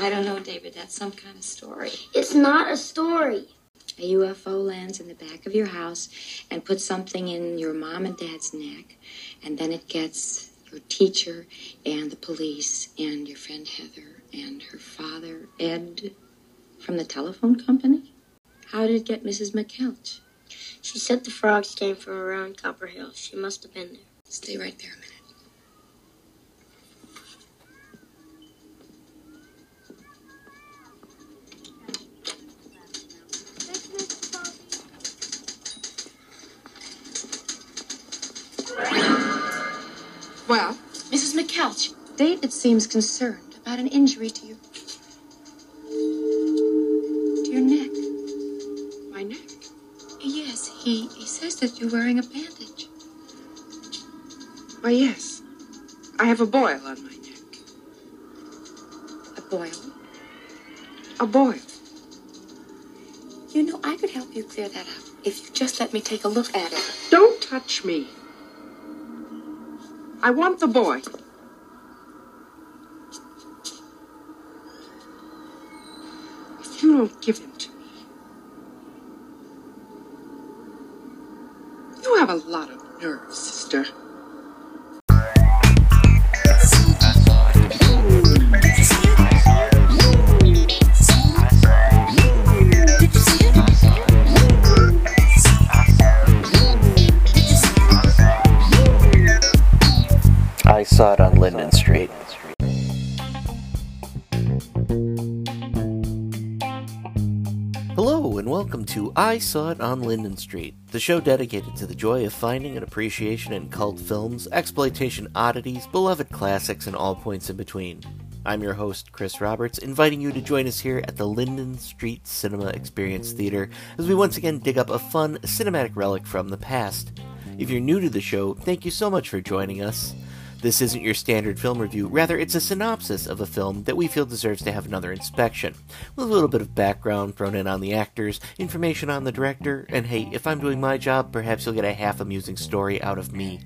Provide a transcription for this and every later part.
I don't know, David. That's some kind of story. It's not a story. A UFO lands in the back of your house and puts something in your mom and dad's neck, and then it gets your teacher and the police and your friend Heather and her father, Ed, from the telephone company. How did it get Mrs. McKeltch? She said the frogs came from around Copper Hill. She must have been there. Stay right there a minute. Well, Mrs. McKeltch, David seems concerned about an injury to you. To your neck. My neck. Yes, he, he says that you're wearing a bandage. Why, yes. I have a boil on my neck. A boil. A boil. You know, I could help you clear that up if you just let me take a look at it. Don't touch me. I want the boy. If you don't give him to I Saw It on Linden Street, the show dedicated to the joy of finding and appreciation in cult films, exploitation oddities, beloved classics, and all points in between. I'm your host, Chris Roberts, inviting you to join us here at the Linden Street Cinema Experience Theater as we once again dig up a fun cinematic relic from the past. If you're new to the show, thank you so much for joining us. This isn't your standard film review, rather, it's a synopsis of a film that we feel deserves to have another inspection, with a little bit of background thrown in on the actors, information on the director, and hey, if I'm doing my job, perhaps you'll get a half amusing story out of me.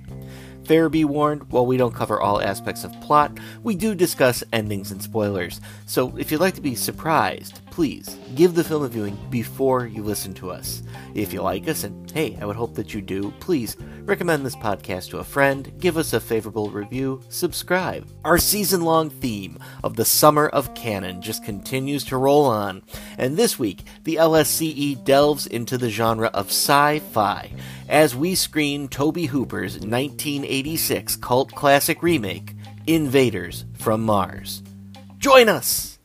Fair be warned, while we don't cover all aspects of plot, we do discuss endings and spoilers. So if you'd like to be surprised, please give the film a viewing before you listen to us. If you like us, and hey, I would hope that you do, please recommend this podcast to a friend, give us a favorable review, subscribe. Our season long theme of the Summer of Cannon just continues to roll on, and this week, the LSCE delves into the genre of sci fi as we screen Tobe Hooper's 1986 cult classic remake, Invaders from Mars. Join us!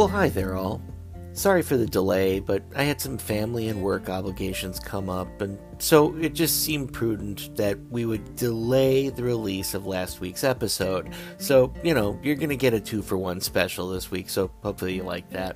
Well, hi there, all. Sorry for the delay, but I had some family and work obligations come up, and so it just seemed prudent that we would delay the release of last week's episode. So, you know, you're gonna get a two for one special this week, so hopefully you like that.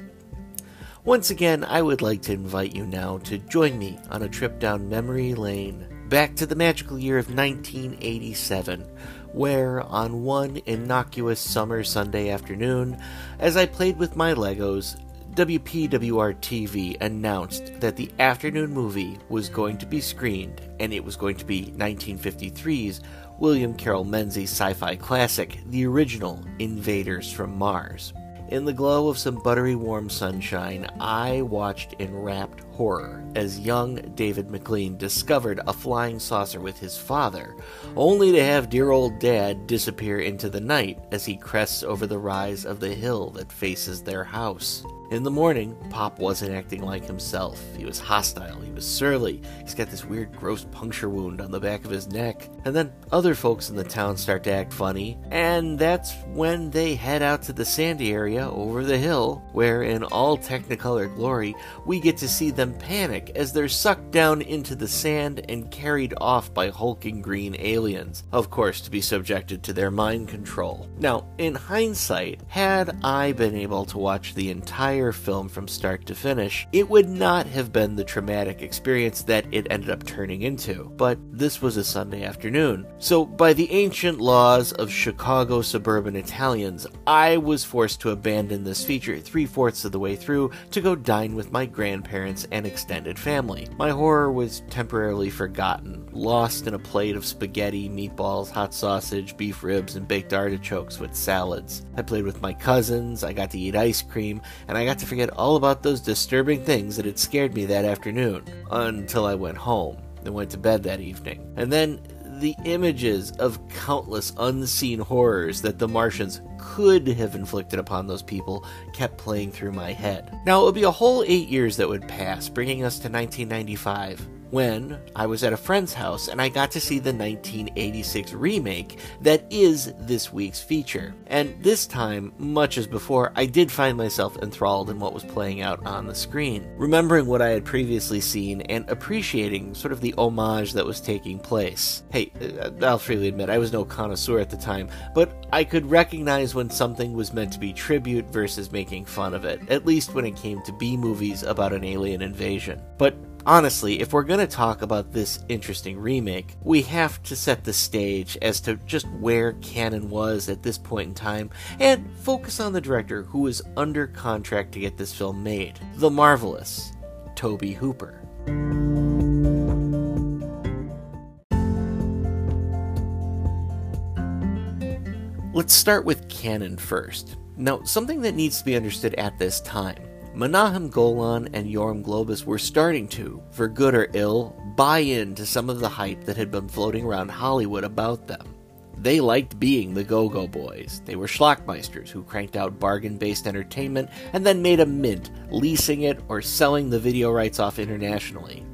Once again, I would like to invite you now to join me on a trip down memory lane, back to the magical year of 1987 where, on one innocuous summer Sunday afternoon, as I played with my Legos, WPWR TV announced that the afternoon movie was going to be screened, and it was going to be 1953's William Carroll Menzies sci fi classic, the original Invaders from Mars. In the glow of some buttery warm sunshine, I watched in rapt horror as young David McLean discovered a flying saucer with his father, only to have dear old dad disappear into the night as he crests over the rise of the hill that faces their house. In the morning, Pop wasn't acting like himself. He was hostile, he was surly, he's got this weird gross puncture wound on the back of his neck. And then other folks in the town start to act funny, and that's when they head out to the sandy area over the hill, where in all technicolor glory, we get to see them panic as they're sucked down into the sand and carried off by hulking green aliens, of course to be subjected to their mind control. Now, in hindsight, had I been able to watch the entire entire film from start to finish, it would not have been the traumatic experience that it ended up turning into. But this was a Sunday afternoon. So, by the ancient laws of Chicago suburban Italians, I was forced to abandon this feature three fourths of the way through to go dine with my grandparents and extended family. My horror was temporarily forgotten, lost in a plate of spaghetti, meatballs, hot sausage, beef ribs, and baked artichokes with salads. I played with my cousins, I got to eat ice cream, and I got to forget all about those disturbing things that had scared me that afternoon until I went home and went to bed that evening. And then the images of countless unseen horrors that the Martians could have inflicted upon those people kept playing through my head. Now, it would be a whole eight years that would pass, bringing us to 1995 when I was at a friend's house and I got to see the 1986 remake that is this week's feature. And this time, much as before, I did find myself enthralled in what was playing out on the screen, remembering what I had previously seen and appreciating sort of the homage that was taking place. Hey, uh, I'll freely admit I was no connoisseur at the time, but I could recognize when something was meant to be tribute versus making fun of it, at least when it came to B movies about an alien invasion. But honestly, if we're going to talk about this interesting remake, we have to set the stage as to just where Cannon was at this point in time and focus on the director who was under contract to get this film made the marvelous Tobe Hooper. Let's start with Cannon first. Now, something that needs to be understood at this time Menahem Golan and Yoram Globus were starting to, for good or ill, buy into some of the hype that had been floating around Hollywood about them. They liked being the Go Go Boys. They were schlockmeisters who cranked out bargain based entertainment and then made a mint, leasing it or selling the video rights off internationally.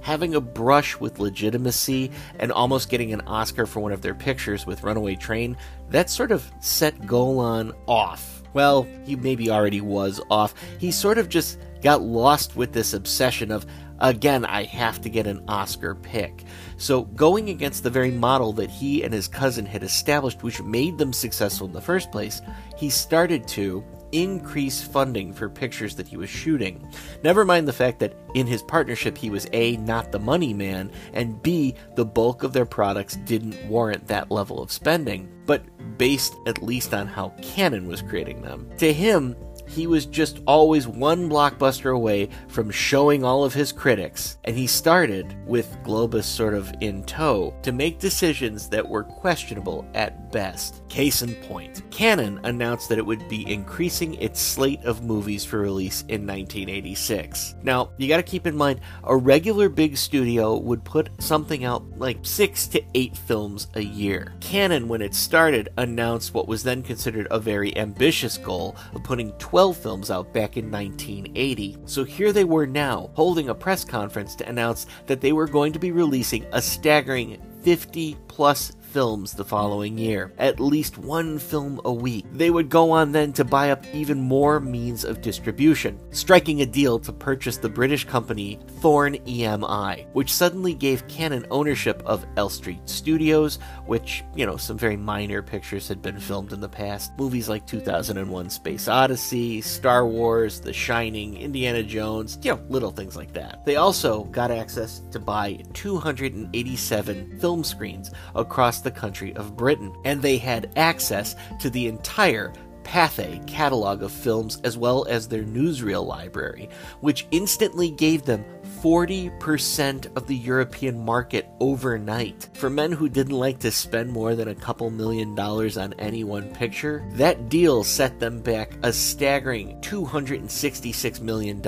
Having a brush with legitimacy and almost getting an Oscar for one of their pictures with Runaway Train, that sort of set Golan off well, he maybe already was off. He sort of just got lost with this obsession of, again, I have to get an Oscar pick. So, going against the very model that he and his cousin had established, which made them successful in the first place, he started to, increase funding for pictures that he was shooting. Never mind the fact that in his partnership he was A, not the money man, and B, the bulk of their products didn't warrant that level of spending, but based at least on how Cannon was creating them. To him, he was just always one blockbuster away from showing all of his critics, and he started, with Globus sort of in tow, to make decisions that were questionable at best. Case in point, Cannon announced that it would be increasing its slate of movies for release in 1986. Now, you gotta keep in mind, a regular big studio would put something out like six to eight films a year. Cannon, when it started, announced what was then considered a very ambitious goal of putting 12 12 films out back in 1980. So here they were now, holding a press conference to announce that they were going to be releasing a staggering 50 plus films the following year, at least one film a week. They would go on then to buy up even more means of distribution, striking a deal to purchase the British company Thorn EMI, which suddenly gave Cannon ownership of Elstree Studios, which, you know, some very minor pictures had been filmed in the past. Movies like 2001 Space Odyssey, Star Wars, The Shining, Indiana Jones, you know, little things like that. They also got access to buy 287 film screens across across the country of Britain, and they had access to the entire Pathé catalog of films as well as their newsreel library, which instantly gave them 40% of the European market overnight. For men who didn't like to spend more than a couple million dollars on any one picture, that deal set them back a staggering $266 million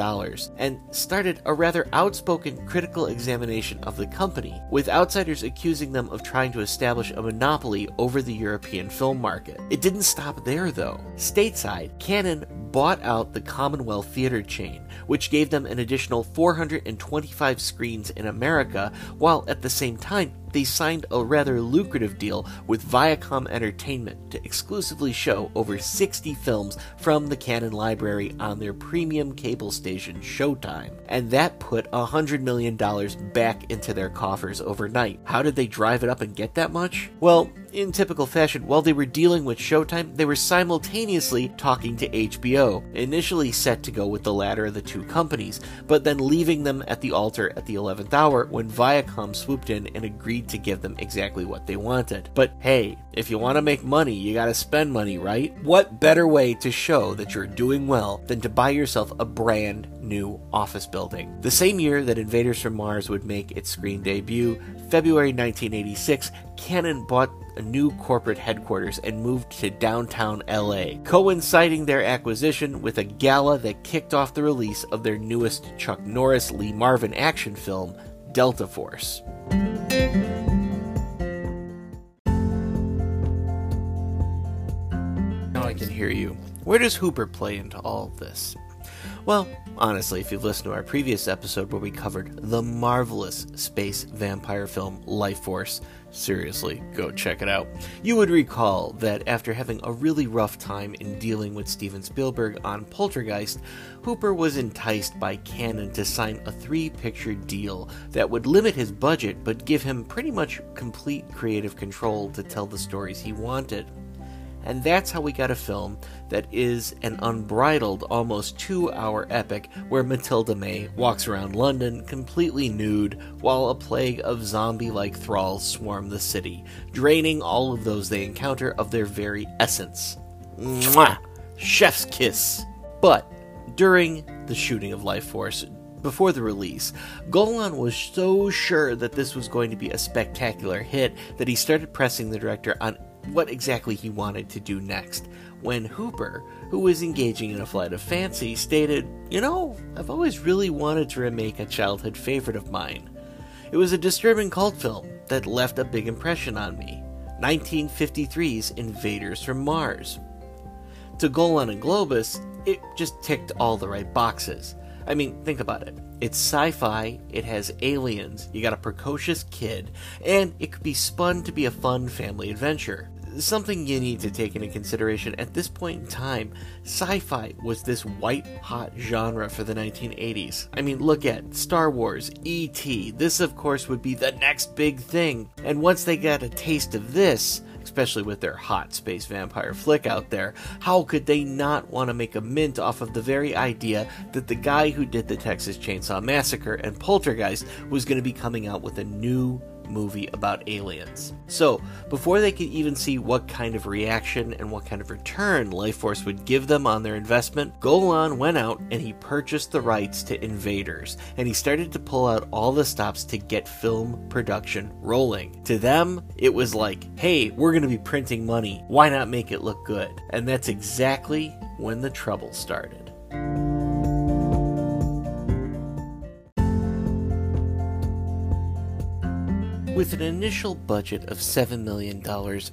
and started a rather outspoken critical examination of the company, with outsiders accusing them of trying to establish a monopoly over the European film market. It didn't stop there though. Stateside, Cannon bought out the Commonwealth Theater chain, which gave them an additional 425 screens in America, while at the same time they signed a rather lucrative deal with Viacom Entertainment to exclusively show over 60 films from the Cannon Library on their premium cable station Showtime. And that put $100 million back into their coffers overnight. How did they drive it up and get that much? Well, in typical fashion, while they were dealing with Showtime, they were simultaneously talking to HBO, initially set to go with the latter of the two companies, but then leaving them at the altar at the 11th hour when Viacom swooped in and agreed to give them exactly what they wanted. But hey, if you want to make money, you gotta spend money, right? What better way to show that you're doing well than to buy yourself a brand new office building? The same year that Invaders from Mars would make its screen debut, February 1986, Cannon bought a new corporate headquarters and moved to downtown LA, coinciding their acquisition with a gala that kicked off the release of their newest Chuck Norris Lee Marvin action film, Delta Force. I can hear you. Where does Hooper play into all of this? Well, honestly, if you've listened to our previous episode where we covered the marvelous space vampire film Lifeforce, seriously, go check it out. You would recall that after having a really rough time in dealing with Steven Spielberg on Poltergeist, Hooper was enticed by Cannon to sign a three picture deal that would limit his budget but give him pretty much complete creative control to tell the stories he wanted. And that's how we got a film that is an unbridled, almost two hour epic where Mathilda May walks around London completely nude while a plague of zombie like thralls swarm the city, draining all of those they encounter of their very essence. Mwah! Chef's kiss! But during the shooting of Lifeforce, before the release, Golan was so sure that this was going to be a spectacular hit that he started pressing the director on what exactly he wanted to do next. When Hooper, who was engaging in a flight of fancy, stated, You know, I've always really wanted to remake a childhood favorite of mine. It was a disturbing cult film that left a big impression on me 1953's Invaders from Mars. To Golan and Globus, it just ticked all the right boxes. I mean, think about it. It's sci fi, it has aliens, you got a precocious kid, and it could be spun to be a fun family adventure. Something you need to take into consideration at this point in time sci fi was this white hot genre for the 1980s. I mean, look at Star Wars, E.T., this, of course, would be the next big thing. And once they got a taste of this, especially with their hot space vampire flick out there, how could they not want to make a mint off of the very idea that the guy who did the Texas Chainsaw Massacre and Poltergeist was going to be coming out with a new movie about aliens. So, before they could even see what kind of reaction and what kind of return Lifeforce would give them on their investment, Golan went out and he purchased the rights to Invaders, and he started to pull out all the stops to get film production rolling. To them, it was like, hey, we're going to be printing money. Why not make it look good? And that's exactly when the trouble started. With an initial budget of $7 million,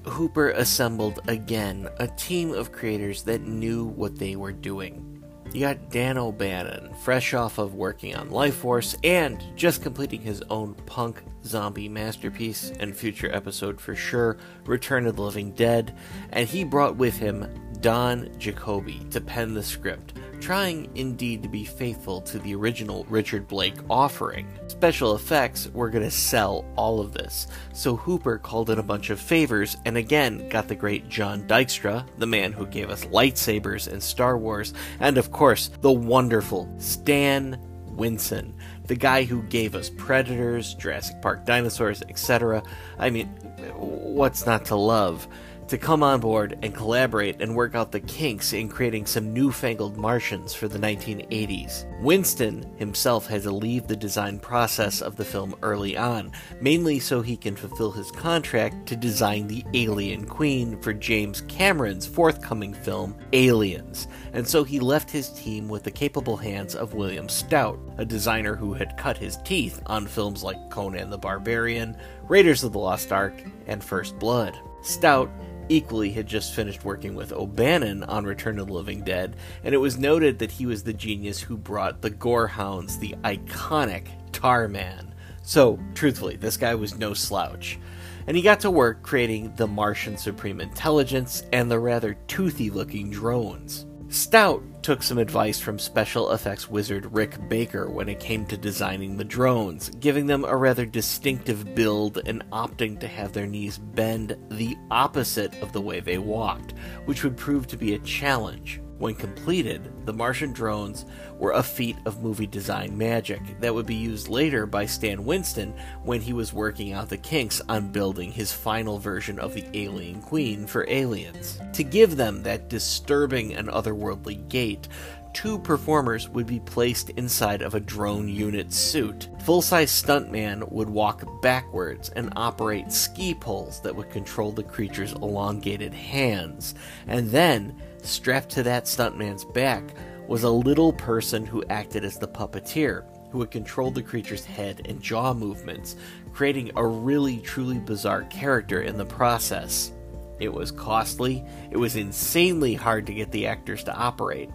Hooper assembled again a team of creators that knew what they were doing. You got Dan O'Bannon, fresh off of working on Lifeforce and just completing his own punk zombie masterpiece and future episode for sure, Return of the Living Dead, and he brought with him Don Jakoby to pen the script, trying indeed to be faithful to the original Richard Blake offering. Special effects were going to sell all of this, so Hooper called in a bunch of favors and again got the great John Dykstra, the man who gave us lightsabers in Star Wars, and of course, the wonderful Stan Winston, the guy who gave us Predators, Jurassic Park dinosaurs, etc. I mean, what's not to love? To come on board and collaborate and work out the kinks in creating some newfangled Martians for the 1980s. Winston himself had to leave the design process of the film early on, mainly so he can fulfill his contract to design the Alien Queen for James Cameron's forthcoming film, Aliens, and so he left his team with the capable hands of William Stout, a designer who had cut his teeth on films like Conan the Barbarian, Raiders of the Lost Ark, and First Blood. Stout equally had just finished working with O'Bannon on Return of the Living Dead, and it was noted that he was the genius who brought the Gorehounds the iconic Tarman. So, truthfully, this guy was no slouch. And he got to work creating the Martian Supreme Intelligence and the rather toothy looking drones. Stout took some advice from special effects wizard Rick Baker when it came to designing the drones, giving them a rather distinctive build and opting to have their knees bend the opposite of the way they walked, which would prove to be a challenge. When completed, the Martian drones were a feat of movie design magic that would be used later by Stan Winston when he was working out the kinks on building his final version of the Alien Queen for Aliens. To give them that disturbing and otherworldly gait, two performers would be placed inside of a drone unit suit. Full size stuntman would walk backwards and operate ski poles that would control the creature's elongated hands. And then Strapped to that stuntman's back was a little person who acted as the puppeteer, who would control the creature's head and jaw movements, creating a really truly bizarre character in the process. It was costly, it was insanely hard to get the actors to operate,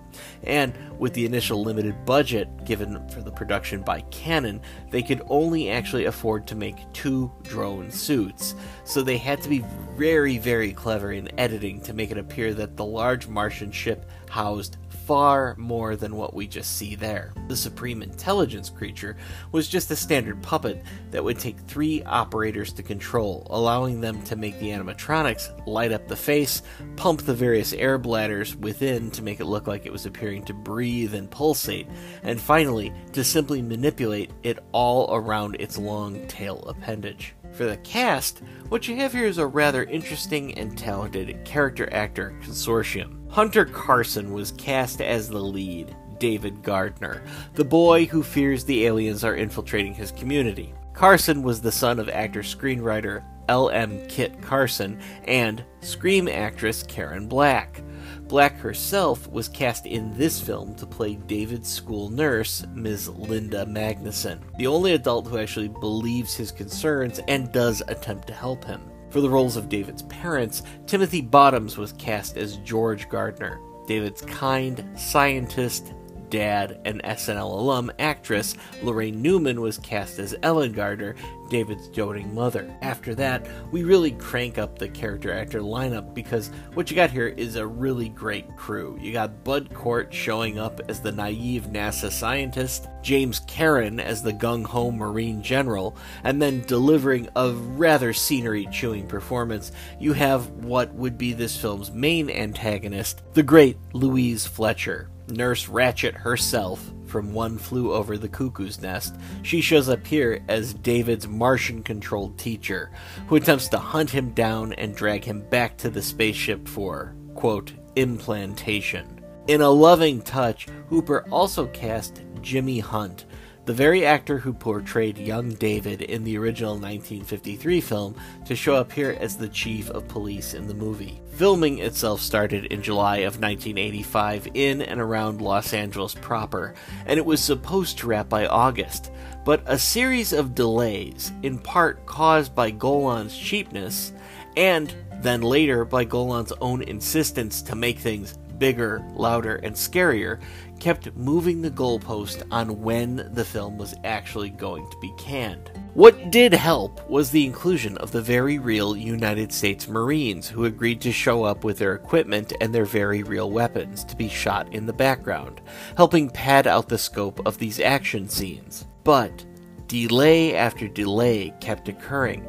and with the initial limited budget given for the production by Cannon, they could only actually afford to make two drone suits, so they had to be very, very clever in editing to make it appear that the large Martian ship housed far more than what we just see there. The Supreme Intelligence creature was just a standard puppet that would take three operators to control, allowing them to make the animatronics light up the face, pump the various air bladders within to make it look like it was appearing to breathe and pulsate, and finally to simply manipulate it all around its long tail appendage. For the cast, what you have here is a rather interesting and talented character actor consortium. Hunter Carson was cast as the lead, David Gardner, the boy who fears the aliens are infiltrating his community. Carson was the son of actor screenwriter L.M. Kit Carson and Scream actress Karen Black. Black herself was cast in this film to play David's school nurse, Ms. Linda Magnuson, the only adult who actually believes his concerns and does attempt to help him. For the roles of David's parents, Timothy Bottoms was cast as George Gardner. David's kind, scientist, dad, and SNL alum actress Laraine Newman was cast as Ellen Gardner, David's doting mother. After that, we really crank up the character actor lineup because what you got here is a really great crew. You got Bud Cort showing up as the naive NASA scientist, James Karen as the gung ho Marine general, and then delivering a rather scenery chewing performance, you have what would be this film's main antagonist, the great Louise Fletcher. Nurse Ratched herself from One Flew Over the Cuckoo's Nest, she shows up here as David's Martian controlled teacher, who attempts to hunt him down and drag him back to the spaceship for, quote, implantation. In a loving touch, Hooper also cast Jimmy Hunt, the very actor who portrayed young David in the original 1953 film, to show up here as the chief of police in the movie. Filming itself started in July of 1985 in and around Los Angeles proper, and it was supposed to wrap by August. But a series of delays, in part caused by Golan's cheapness, and then later by Golan's own insistence to make things bigger, louder, and scarier, kept moving the goalpost on when the film was actually going to be canned. What did help was the inclusion of the very real United States Marines who agreed to show up with their equipment and their very real weapons to be shot in the background, helping pad out the scope of these action scenes. But delay after delay kept occurring,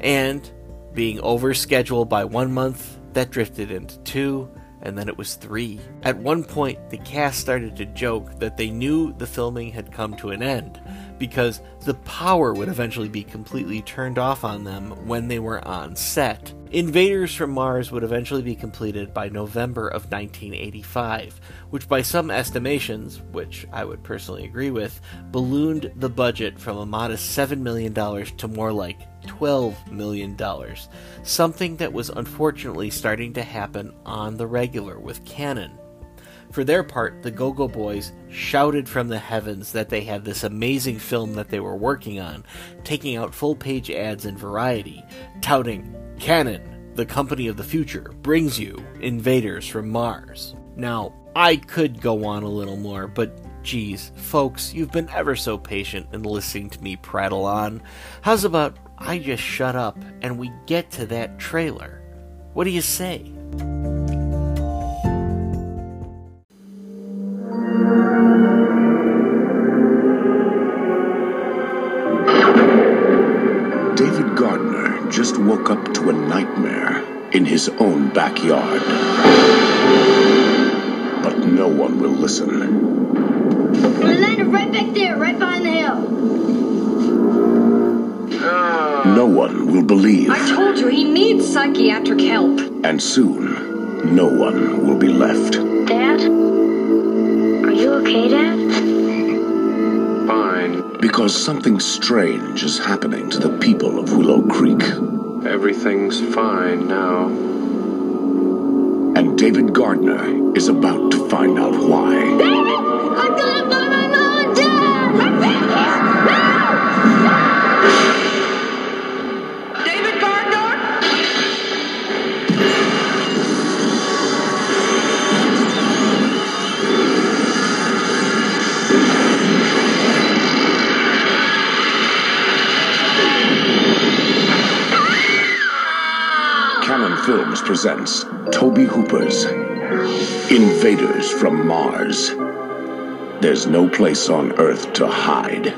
and being overscheduled by one month, that drifted into two, and then it was three. At one point, the cast started to joke that they knew the filming had come to an end because the power would eventually be completely turned off on them when they were on set. Invaders from Mars would eventually be completed by November of 1985, which by some estimations, which I would personally agree with, ballooned the budget from a modest $7 million to more like $12 million, something that was unfortunately starting to happen on the regular with Cannon. For their part, the Go Go Boys shouted from the heavens that they had this amazing film that they were working on, taking out full page ads in Variety, touting, Cannon, the company of the future, brings you invaders from Mars. Now, I could go on a little more, but Geez, folks, you've been ever so patient in listening to me prattle on. How's about I just shut up and we get to that trailer? What do you say? Nightmare in his own backyard. But no one will listen. We landed right back there, right behind the hill. No one will believe. I told you he needs psychiatric help. And soon, no one will be left. Dad? Are you okay, Dad? Fine. Because something strange is happening to the people of Willow Creek. Everything's fine now. And David Gardner is about to find out why. David! I'm gonna Films presents Tobe Hooper's Invaders from Mars. There's no place on Earth to hide.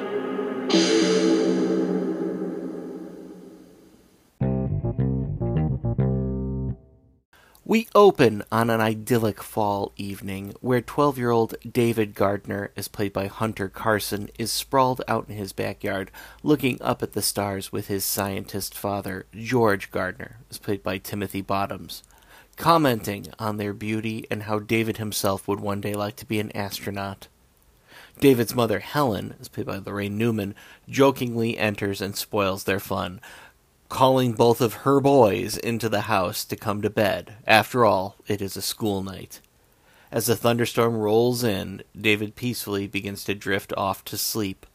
We open on an idyllic fall evening where 12 year old David Gardner, as played by Hunter Carson, is sprawled out in his backyard looking up at the stars with his scientist father, George Gardner, as played by Timothy Bottoms, commenting on their beauty and how David himself would one day like to be an astronaut. David's mother, Helen, as played by Laraine Newman, jokingly enters and spoils their fun, calling both of her boys into the house to come to bed. After all, it is a school night. As the thunderstorm rolls in, David peacefully begins to drift off to sleep,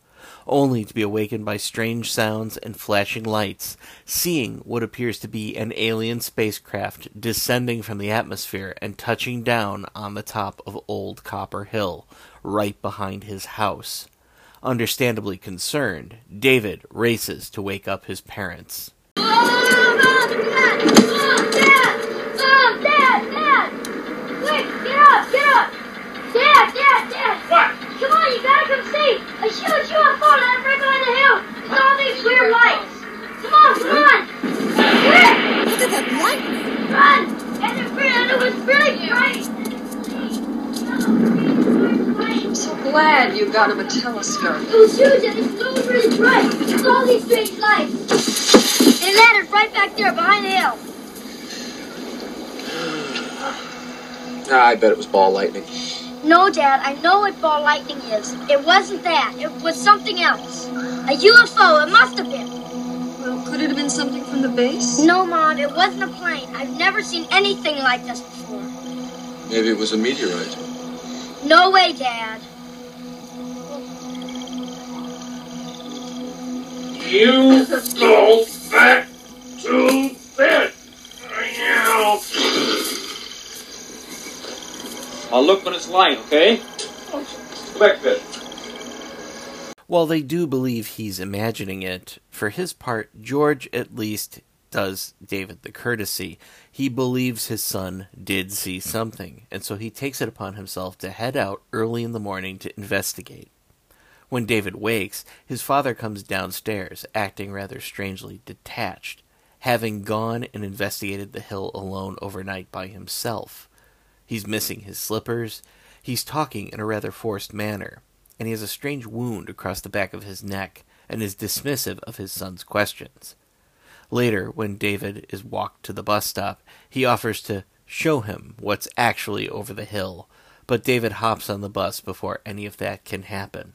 only to be awakened by strange sounds and flashing lights, seeing what appears to be an alien spacecraft descending from the atmosphere and touching down on the top of Old Copper Hill, right behind his house. Understandably concerned, David races to wake up his parents. Oh, Mom! Dad! Oh, Dad! Oh, Dad! Dad! Quick, get up! Get up! Dad! Dad! Dad! What? Come on, you gotta come see! A huge UFO landed right behind the hill! It's all these weird lights! Come on, come on! Quick! Look at that light! Run! And it, and it was really bright! I'm so glad you got him a telescope. It was huge and it glowed really bright! It's all these strange lights! It landed right back there behind the hill! I bet it was ball lightning. No, Dad, I know what ball lightning is. It wasn't that. It was something else. A UFO, it must have been. Well, could it have been something from the base? No, Mom, it wasn't a plane. I've never seen anything like this before. Maybe it was a meteorite. No way, Dad. You go back to bed. Now. I'll look when it's light, okay? Go back to bed. While they do believe he's imagining it, for his part, George at least does David the courtesy. He believes his son did see something, and so he takes it upon himself to head out early in the morning to investigate. When David wakes, his father comes downstairs, acting rather strangely detached, having gone and investigated the hill alone overnight by himself. He's missing his slippers, he's talking in a rather forced manner, and he has a strange wound across the back of his neck and is dismissive of his son's questions. Later, when David is walked to the bus stop, he offers to show him what's actually over the hill, but David hops on the bus before any of that can happen.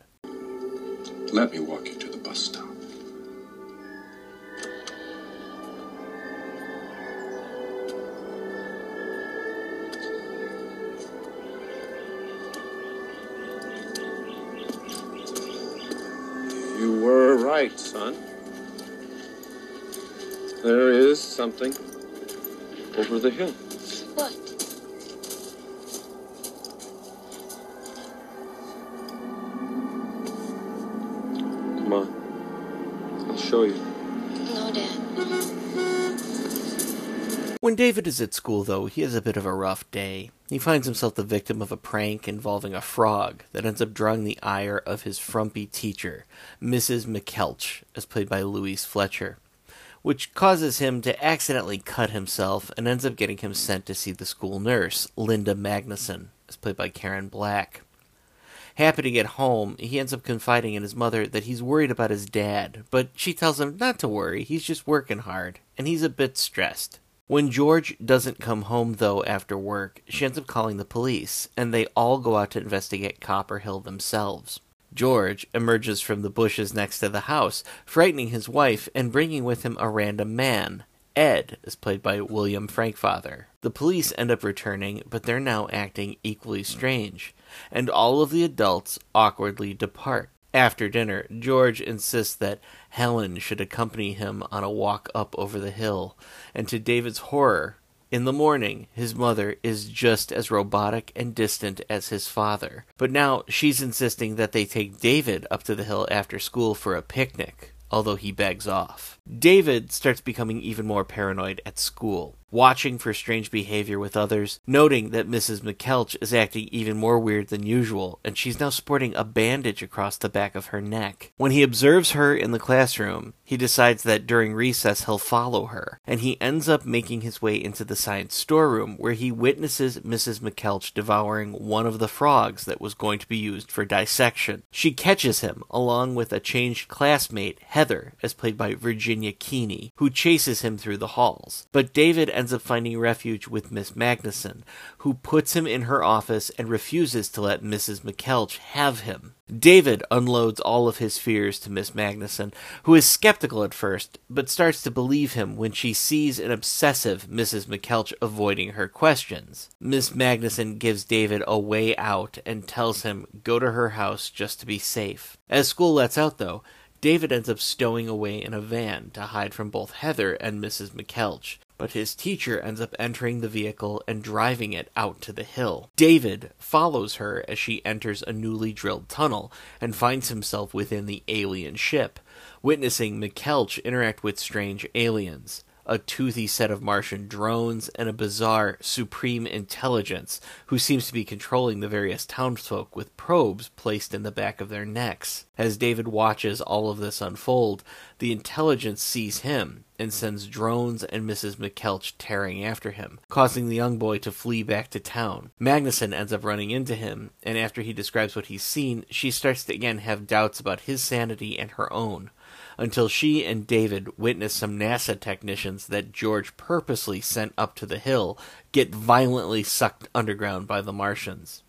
Let me walk you to the bus stop. You were right, son. There is something over the hill. What? Show you. No, Dad. When David is at school, though, he has a bit of a rough day. He finds himself the victim of a prank involving a frog that ends up drawing the ire of his frumpy teacher, Mrs. McKeltch, as played by Louise Fletcher, which causes him to accidentally cut himself and ends up getting him sent to see the school nurse, Linda Magnuson, as played by Karen Black. Happy to get home, he ends up confiding in his mother that he's worried about his dad, but she tells him not to worry, he's just working hard, and he's a bit stressed. When George doesn't come home, though, after work, she ends up calling the police, and they all go out to investigate Copperhill themselves. George emerges from the bushes next to the house, frightening his wife and bringing with him a random man. Ed is played by William Frankfather. The police end up returning, but they're now acting equally strange, and all of the adults awkwardly depart. After dinner, George insists that Helen should accompany him on a walk up over the hill, and to David's horror, in the morning, his mother is just as robotic and distant as his father. But now she's insisting that they take David up to the hill after school for a picnic, although he begs off. David starts becoming even more paranoid at school, watching for strange behavior with others, noting that Mrs. McKeltch is acting even more weird than usual, and she's now sporting a bandage across the back of her neck. When he observes her in the classroom, he decides that during recess he'll follow her, and he ends up making his way into the science storeroom where he witnesses Mrs. McKeltch devouring one of the frogs that was going to be used for dissection. She catches him, along with a changed classmate, Heather, as played by Virginia Keehne, who chases him through the halls. But David ends up finding refuge with Miss Magnuson, who puts him in her office and refuses to let Mrs. McKeltch have him. David unloads all of his fears to Miss Magnuson, who is skeptical at first, but starts to believe him when she sees an obsessive Mrs. McKeltch avoiding her questions. Miss Magnuson gives David a way out and tells him go to her house just to be safe. As school lets out, though, David ends up stowing away in a van to hide from both Heather and Mrs. McKeltch, but his teacher ends up entering the vehicle and driving it out to the hill. David follows her as she enters a newly drilled tunnel and finds himself within the alien ship, witnessing McKeltch interact with strange aliens a toothy set of Martian drones, and a bizarre supreme intelligence who seems to be controlling the various townsfolk with probes placed in the back of their necks. As David watches all of this unfold, the intelligence sees him and sends drones and Mrs. McKeltch tearing after him, causing the young boy to flee back to town. Magnuson ends up running into him, and after he describes what he's seen, she starts to again have doubts about his sanity and her own until she and David witness some NASA technicians that George purposely sent up to the hill get violently sucked underground by the Martians.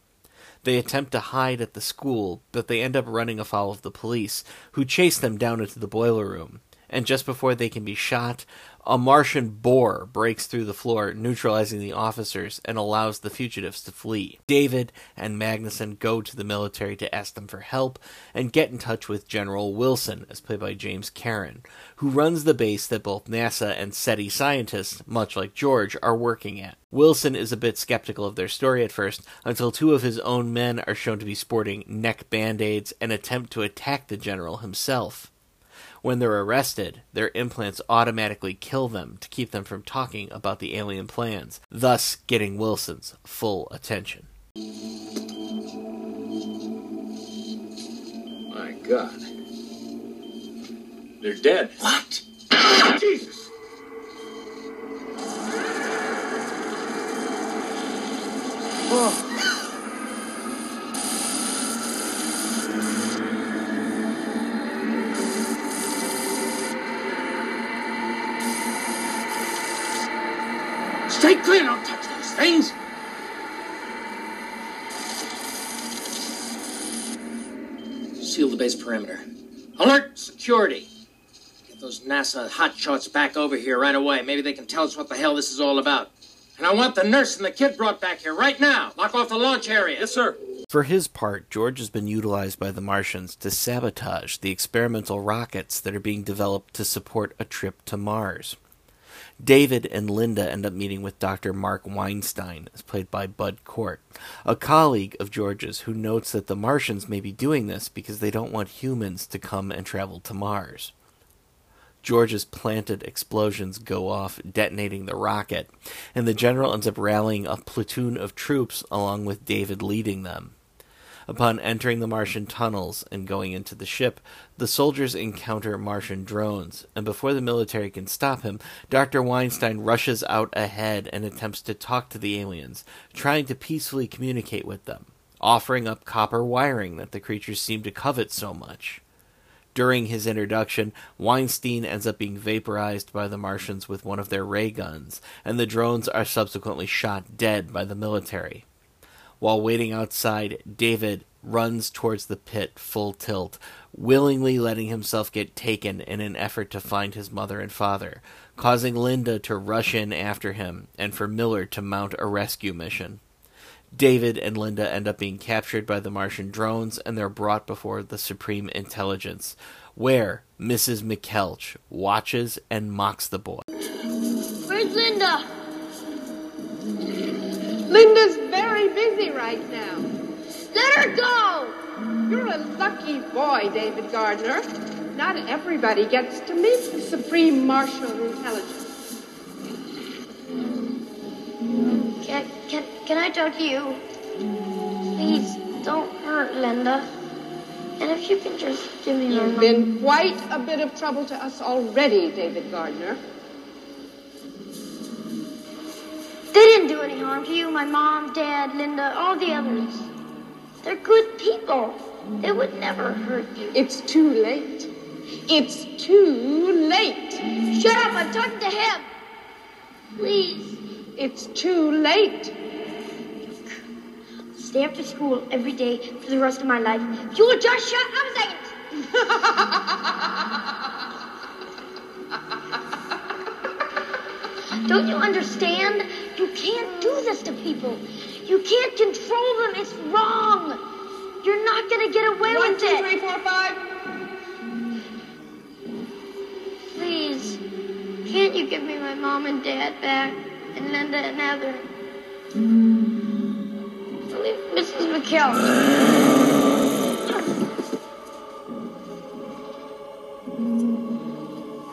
They attempt to hide at the school, but they end up running afoul of the police, who chase them down into the boiler room. And just before they can be shot, a Martian boar breaks through the floor, neutralizing the officers, and allows the fugitives to flee. David and Magnuson go to the military to ask them for help and get in touch with General Wilson, as played by James Karen, who runs the base that both NASA and SETI scientists, much like George, are working at. Wilson is a bit skeptical of their story at first, until two of his own men are shown to be sporting neck band aids and attempt to attack the general himself. When they're arrested, their implants automatically kill them to keep them from talking about the alien plans, thus getting Wilson's full attention. My God. They're dead. What? Jesus! Oh. Stay clear, don't touch those things! Seal the base perimeter. Alert! Security! Get those NASA hotshots back over here right away. Maybe they can tell us what the hell this is all about. And I want the nurse and the kid brought back here right now. Lock off the launch area. Yes, sir. For his part, George has been utilized by the Martians to sabotage the experimental rockets that are being developed to support a trip to Mars. David and Linda end up meeting with Dr. Mark Weinstein, as played by Bud Cort, a colleague of George's who notes that the Martians may be doing this because they don't want humans to come and travel to Mars. George's planted explosions go off, detonating the rocket, and the general ends up rallying a platoon of troops along with David leading them. Upon entering the Martian tunnels and going into the ship, the soldiers encounter Martian drones, and before the military can stop him, Dr. Weinstein rushes out ahead and attempts to talk to the aliens, trying to peacefully communicate with them, offering up copper wiring that the creatures seem to covet so much. During his introduction, Weinstein ends up being vaporized by the Martians with one of their ray guns, and the drones are subsequently shot dead by the military. While waiting outside, David runs towards the pit full tilt, willingly letting himself get taken in an effort to find his mother and father, causing Linda to rush in after him and for Miller to mount a rescue mission. David and Linda end up being captured by the Martian drones and they're brought before the Supreme Intelligence, where Mrs. McKeltch watches and mocks the boy. Where's Linda? Linda's very busy right now. Let her go! You're a lucky boy, David Gardner. Not everybody gets to meet the Supreme Marshal of Intelligence. Can, can, can I talk to you? Please, don't hurt Linda. And if you can just give me You've been quite a bit of trouble to us already, David Gardner. They didn't do any harm to you, my mom, dad, Linda, all the others. They're good people. They would never hurt you. It's too late. It's too late. Shut up, I'm talking to him. Please. It's too late. Stay after school every day for the rest of my life. You will just shut up a second. Don't you understand? You can't do this to people. You can't control them. It's wrong. You're not gonna get away One, with two, it. three, four, five. Please, can't you give me my mom and dad back, and Linda and Heather? Leave Mrs. McKell.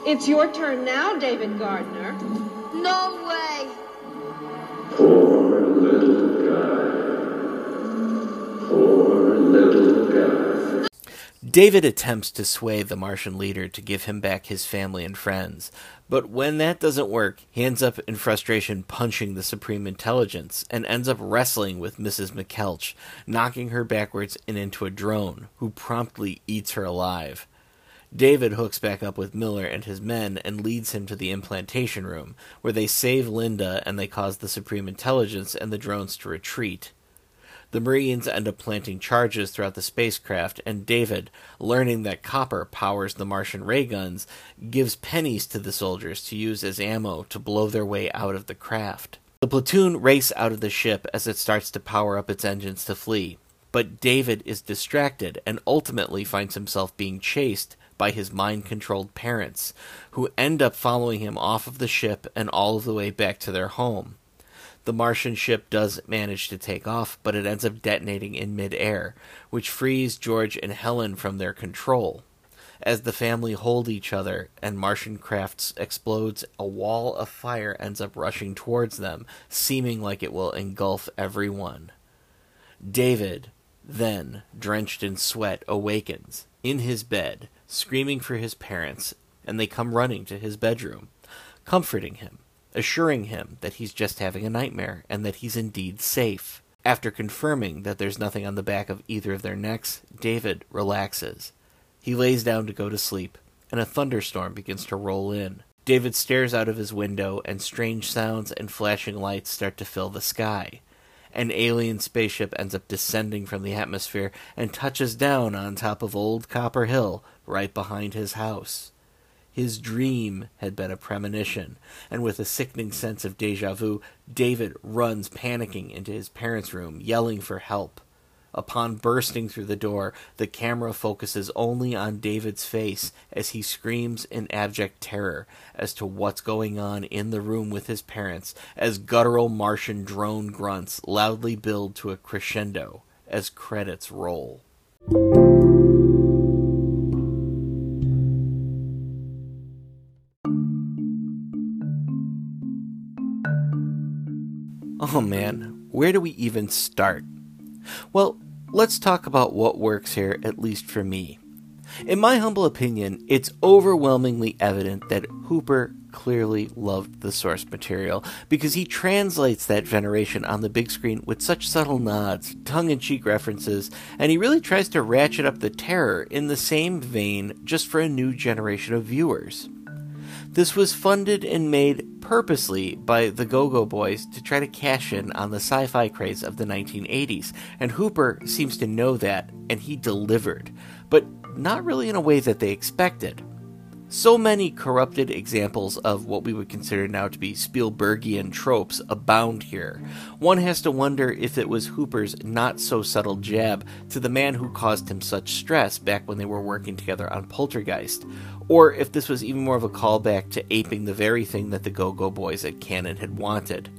It's your turn now, David Gardner. No way. Poor little guy. Poor little guy. David attempts to sway the Martian leader to give him back his family and friends, but when that doesn't work, he ends up in frustration punching the Supreme Intelligence and ends up wrestling with Mrs. McKeltch, knocking her backwards and into a drone, who promptly eats her alive. David hooks back up with Miller and his men and leads him to the implantation room, where they save Linda and they cause the Supreme Intelligence and the drones to retreat. The Marines end up planting charges throughout the spacecraft, and David, learning that copper powers the Martian ray guns, gives pennies to the soldiers to use as ammo to blow their way out of the craft. The platoon race out of the ship as it starts to power up its engines to flee, but David is distracted and ultimately finds himself being chased by his mind controlled parents, who end up following him off of the ship and all of the way back to their home. The Martian ship does manage to take off, but it ends up detonating in midair, which frees George and Helen from their control. As the family hold each other and Martian crafts explodes, a wall of fire ends up rushing towards them, seeming like it will engulf everyone. David, then, drenched in sweat, awakens in his bed, screaming for his parents, and they come running to his bedroom, comforting him, assuring him that he's just having a nightmare and that he's indeed safe. After confirming that there's nothing on the back of either of their necks, David relaxes. He lays down to go to sleep, and a thunderstorm begins to roll in. David stares out of his window, and strange sounds and flashing lights start to fill the sky. An alien spaceship ends up descending from the atmosphere and touches down on top of Old Copper Hill, right behind his house. His dream had been a premonition, and with a sickening sense of deja vu, David runs panicking into his parents' room, yelling for help. Upon bursting through the door, the camera focuses only on David's face as he screams in abject terror as to what's going on in the room with his parents, as guttural Martian drone grunts loudly build to a crescendo as credits roll. Oh man, where do we even start? Well, let's talk about what works here, at least for me. In my humble opinion, it's overwhelmingly evident that Hooper clearly loved the source material because he translates that veneration on the big screen with such subtle nods, tongue in cheek references, and he really tries to ratchet up the terror in the same vein just for a new generation of viewers. This was funded and made purposely by the Go Go Boys to try to cash in on the sci fi craze of the 1980s, and Hooper seems to know that, and he delivered, but not really in a way that they expected. So many corrupted examples of what we would consider now to be Spielbergian tropes abound here. One has to wonder if it was Hooper's not so subtle jab to the man who caused him such stress back when they were working together on Poltergeist, or if this was even more of a callback to aping the very thing that the Go Go Boys at Cannon had wanted.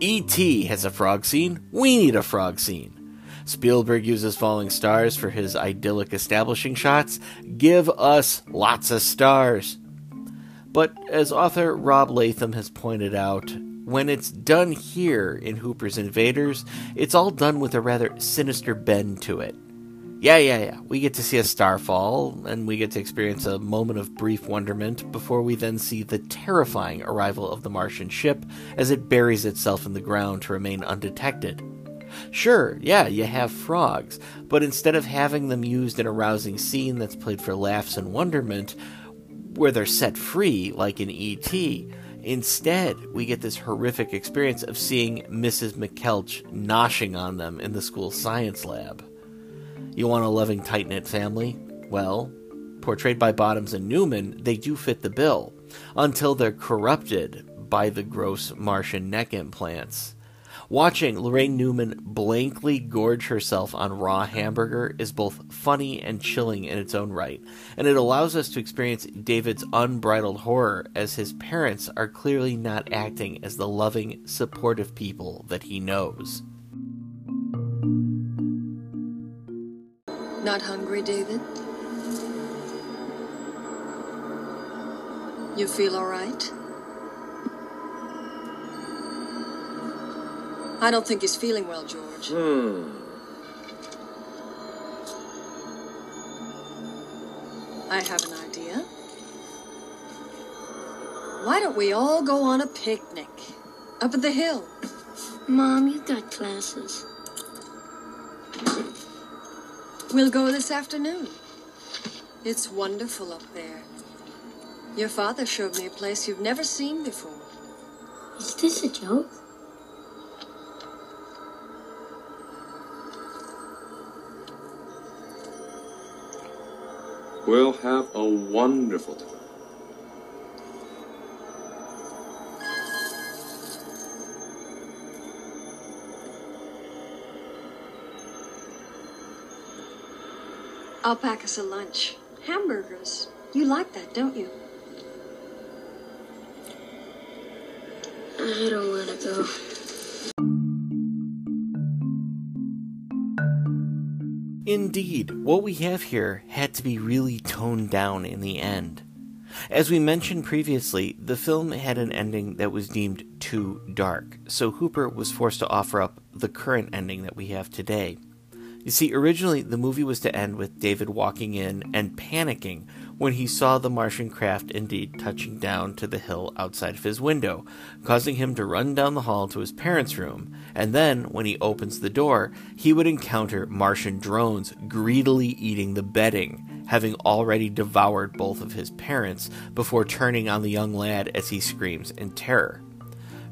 E.T. has a frog scene, we need a frog scene. Spielberg uses falling stars for his idyllic establishing shots. Give us lots of stars. But as author Rob Latham has pointed out, when it's done here in Hooper's Invaders, it's all done with a rather sinister bend to it. Yeah, yeah, yeah. We get to see a star fall, and we get to experience a moment of brief wonderment before we then see the terrifying arrival of the Martian ship as it buries itself in the ground to remain undetected. Sure, yeah, you have frogs, but instead of having them used in a rousing scene that's played for laughs and wonderment, where they're set free, like in E.T., instead we get this horrific experience of seeing Mrs. McKeltch noshing on them in the school science lab. You want a loving, tight knit family? Well, portrayed by Bottoms and Newman, they do fit the bill, until they're corrupted by the gross Martian neck implants. Watching Laraine Newman blankly gorge herself on raw hamburger is both funny and chilling in its own right, and it allows us to experience David's unbridled horror as his parents are clearly not acting as the loving, supportive people that he knows. Not hungry, David? You feel all right? I don't think he's feeling well, George. Hmm. I have an idea. Why don't we all go on a picnic? Up at the hill. Mom, you've got classes. We'll go this afternoon. It's wonderful up there. Your father showed me a place you've never seen before. Is this a joke? We'll have a wonderful time. I'll pack us a lunch. Hamburgers. You like that, don't you? I don't want to go. Indeed, what we have here had to be really toned down in the end. As we mentioned previously, the film had an ending that was deemed too dark, so Hooper was forced to offer up the current ending that we have today. You see, originally the movie was to end with David walking in and panicking when he saw the Martian craft indeed touching down to the hill outside of his window, causing him to run down the hall to his parents' room. And then, when he opens the door, he would encounter Martian drones greedily eating the bedding, having already devoured both of his parents before turning on the young lad as he screams in terror.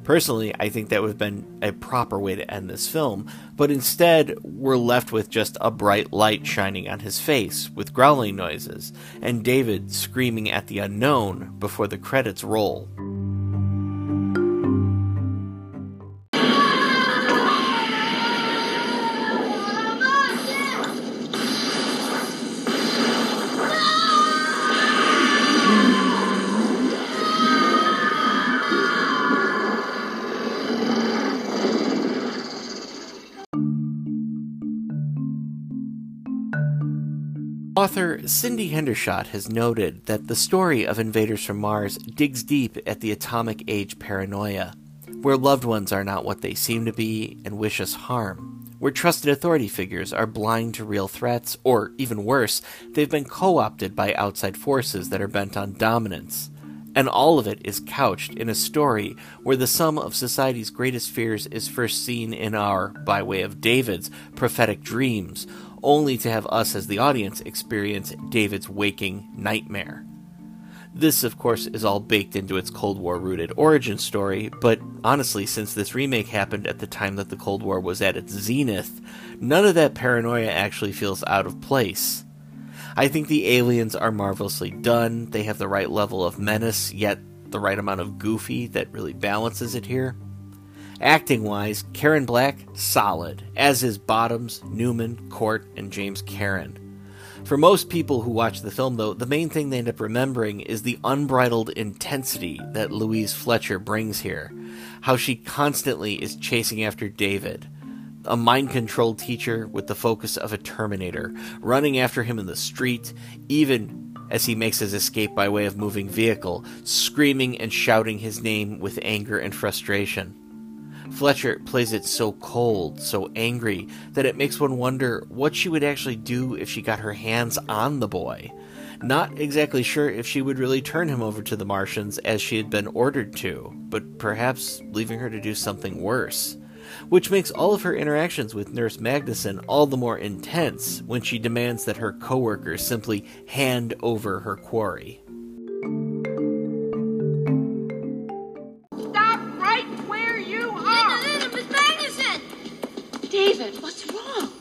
Personally, I think that would have been a proper way to end this film, but instead, we're left with just a bright light shining on his face with growling noises, and David screaming at the unknown before the credits roll. Cindy Hendershot has noted that the story of Invaders from Mars digs deep at the atomic age paranoia. where loved ones are not what they seem to be and wish us harm, where trusted authority figures are blind to real threats, or even worse, they've been co opted by outside forces that are bent on dominance. And all of it is couched in a story where the sum of society's greatest fears is first seen in our, by way of David's, prophetic dreams, only to have us as the audience experience David's waking nightmare. This, of course, is all baked into its Cold War rooted origin story, but honestly, since this remake happened at the time that the Cold War was at its zenith, none of that paranoia actually feels out of place. I think the aliens are marvelously done, they have the right level of menace, yet the right amount of goofy that really balances it here. Acting wise, Karen Black, solid, as is Bottoms, Newman, Court, and James Karen. For most people who watch the film, though, the main thing they end up remembering is the unbridled intensity that Louise Fletcher brings here. How she constantly is chasing after David, a mind controlled teacher with the focus of a Terminator, running after him in the street, even as he makes his escape by way of moving vehicle, screaming and shouting his name with anger and frustration. Fletcher plays it so cold, so angry, that it makes one wonder what she would actually do if she got her hands on the boy. Not exactly sure if she would really turn him over to the Martians as she had been ordered to, but perhaps leaving her to do something worse. Which makes all of her interactions with Nurse Magnuson all the more intense when she demands that her coworkers simply hand over her quarry. David, what's wrong?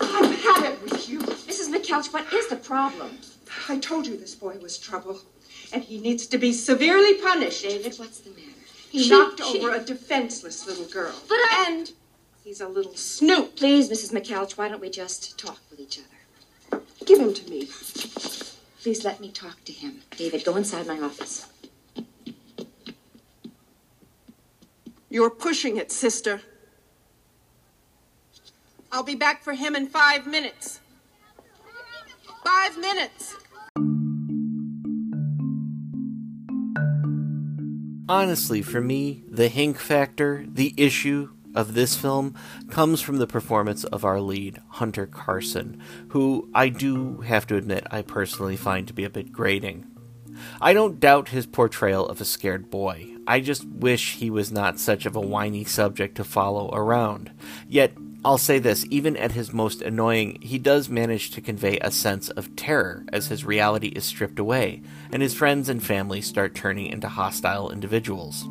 I've had it with you. Mrs. McKeltch, what is the problem? I told you this boy was trouble, and he needs to be severely punished. David, what's the matter? He she, knocked she... over a defenseless little girl. But I... And he's a little snoop. Please, Mrs. McKeltch, why don't we just talk with each other? Give him to me. Please let me talk to him. David, go inside my office. You're pushing it, sister. I'll be back for him in five minutes. Five minutes. Honestly, for me, the Hink factor, the issue of this film, comes from the performance of our lead, Hunter Carson, who I do have to admit I personally find to be a bit grating. I don't doubt his portrayal of a scared boy. I just wish he was not such of a whiny subject to follow around. Yet I'll say this even at his most annoying, he does manage to convey a sense of terror as his reality is stripped away, and his friends and family start turning into hostile individuals.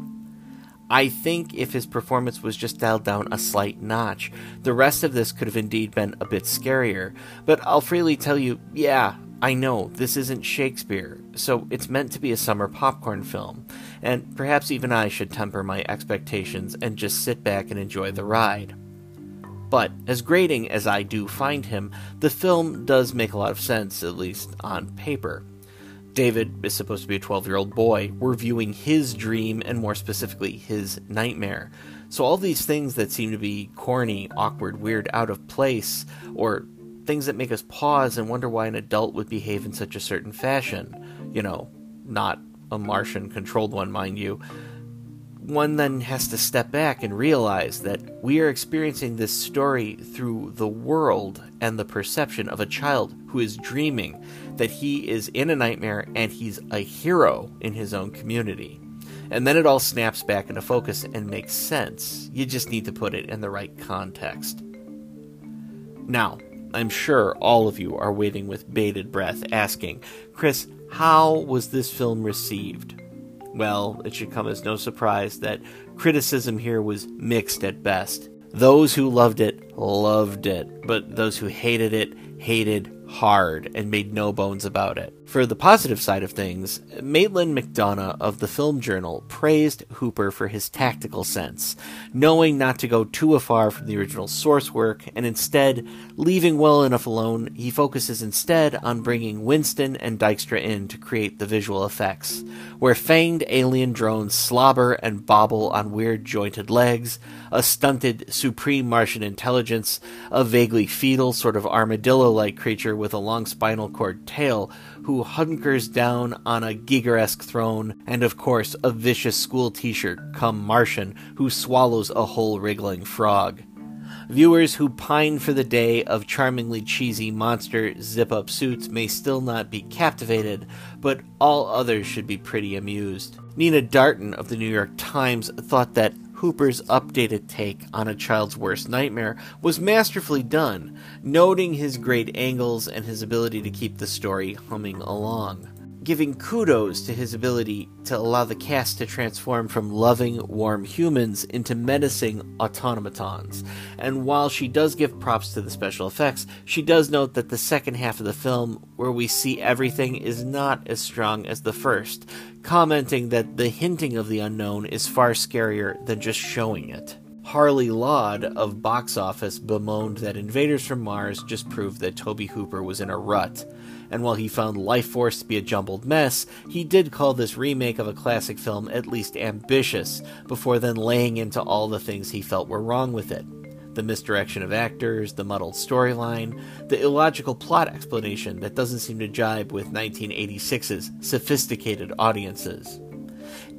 I think if his performance was just dialed down a slight notch, the rest of this could have indeed been a bit scarier, but I'll freely tell you, yeah, I know, this isn't Shakespeare, so it's meant to be a summer popcorn film, and perhaps even I should temper my expectations and just sit back and enjoy the ride. But as grating as I do find him, the film does make a lot of sense, at least on paper. David is supposed to be a 12 year old boy. We're viewing his dream, and more specifically, his nightmare. So, all these things that seem to be corny, awkward, weird, out of place, or things that make us pause and wonder why an adult would behave in such a certain fashion, you know, not a Martian controlled one, mind you, one then has to step back and realize that we are experiencing this story through the world and the perception of a child who is dreaming that he is in a nightmare and he's a hero in his own community. And then it all snaps back into focus and makes sense. You just need to put it in the right context. Now, I'm sure all of you are waiting with bated breath, asking, Chris, how was this film received? Well, it should come as no surprise that criticism here was mixed at best. Those who loved it loved it, but those who hated it hated hard and made no bones about it. For the positive side of things, Maitland McDonagh of the Film Journal praised Hooper for his tactical sense, knowing not to go too far from the original source work, and instead leaving well enough alone, he focuses instead on bringing Winston and Dykstra in to create the visual effects, where fanged alien drones slobber and bobble on weird jointed legs, a stunted supreme Martian intelligence, a vaguely fetal sort of armadillo like creature with a long spinal cord tail who hunkers down on a Giger-esque throne, and of course a vicious school teacher come Martian who swallows a whole wriggling frog. Viewers who pine for the day of charmingly cheesy monster zip up suits may still not be captivated, but all others should be pretty amused. Nina Darnton of the New York Times thought that Hooper's updated take on a child's worst nightmare was masterfully done, noting his great angles and his ability to keep the story humming along giving kudos to his ability to allow the cast to transform from loving, warm humans into menacing automatons. And while she does give props to the special effects, she does note that the second half of the film, where we see everything, is not as strong as the first, commenting that the hinting of the unknown is far scarier than just showing it. Harley Laud of Box Office bemoaned that Invaders from Mars just proved that Tobe Hooper was in a rut and while he found Lifeforce to be a jumbled mess, he did call this remake of a classic film at least ambitious, before then laying into all the things he felt were wrong with it. The misdirection of actors, the muddled storyline, the illogical plot explanation that doesn't seem to jibe with 1986's sophisticated audiences.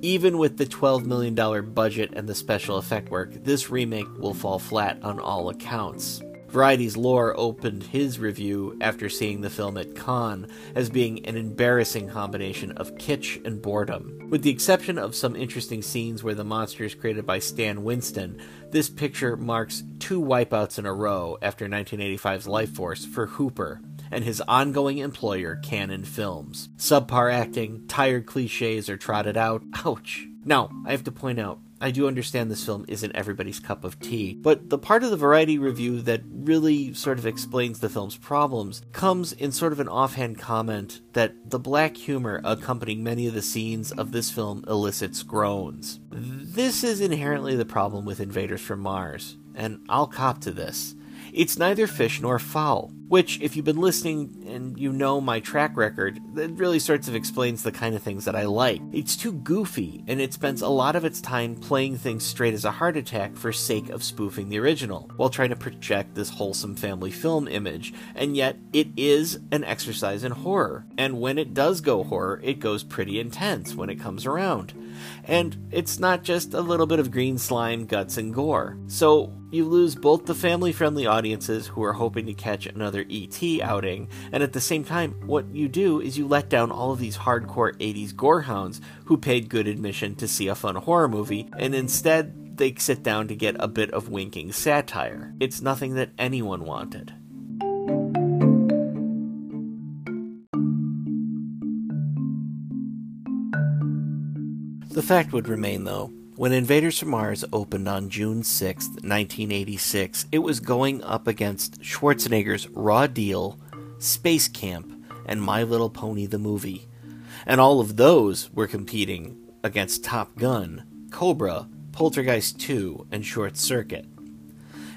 Even with the $12 million budget and the special effect work, this remake will fall flat on all accounts. Variety's Lor opened his review after seeing the film at Cannes as being an embarrassing combination of kitsch and boredom. With the exception of some interesting scenes where the monster is created by Stan Winston, this picture marks two wipeouts in a row after 1985's Lifeforce for Hooper and his ongoing employer, Cannon Films. Subpar acting, tired cliches are trotted out. Ouch. Now, I have to point out, I do understand this film isn't everybody's cup of tea, but the part of the Variety review that really sort of explains the film's problems comes in sort of an offhand comment that the black humor accompanying many of the scenes of this film elicits groans. This is inherently the problem with Invaders from Mars, and I'll cop to this. It's neither fish nor fowl, which, if you've been listening and you know my track record, that really sort of explains the kind of things that I like. It's too goofy, and it spends a lot of its time playing things straight as a heart attack for sake of spoofing the original, while trying to project this wholesome family film image, and yet it is an exercise in horror. And when it does go horror, it goes pretty intense when it comes around. And it's not just a little bit of green slime, guts, and gore. So you lose both the family friendly audiences who are hoping to catch another ET outing, and at the same time, what you do is you let down all of these hardcore 80s gorehounds who paid good admission to see a fun horror movie, and instead they sit down to get a bit of winking satire. It's nothing that anyone wanted. The fact would remain, though, when Invaders from Mars opened on June 6, 1986, it was going up against Schwarzenegger's Raw Deal, Space Camp, and My Little Pony the movie. And all of those were competing against Top Gun, Cobra, Poltergeist 2, and Short Circuit.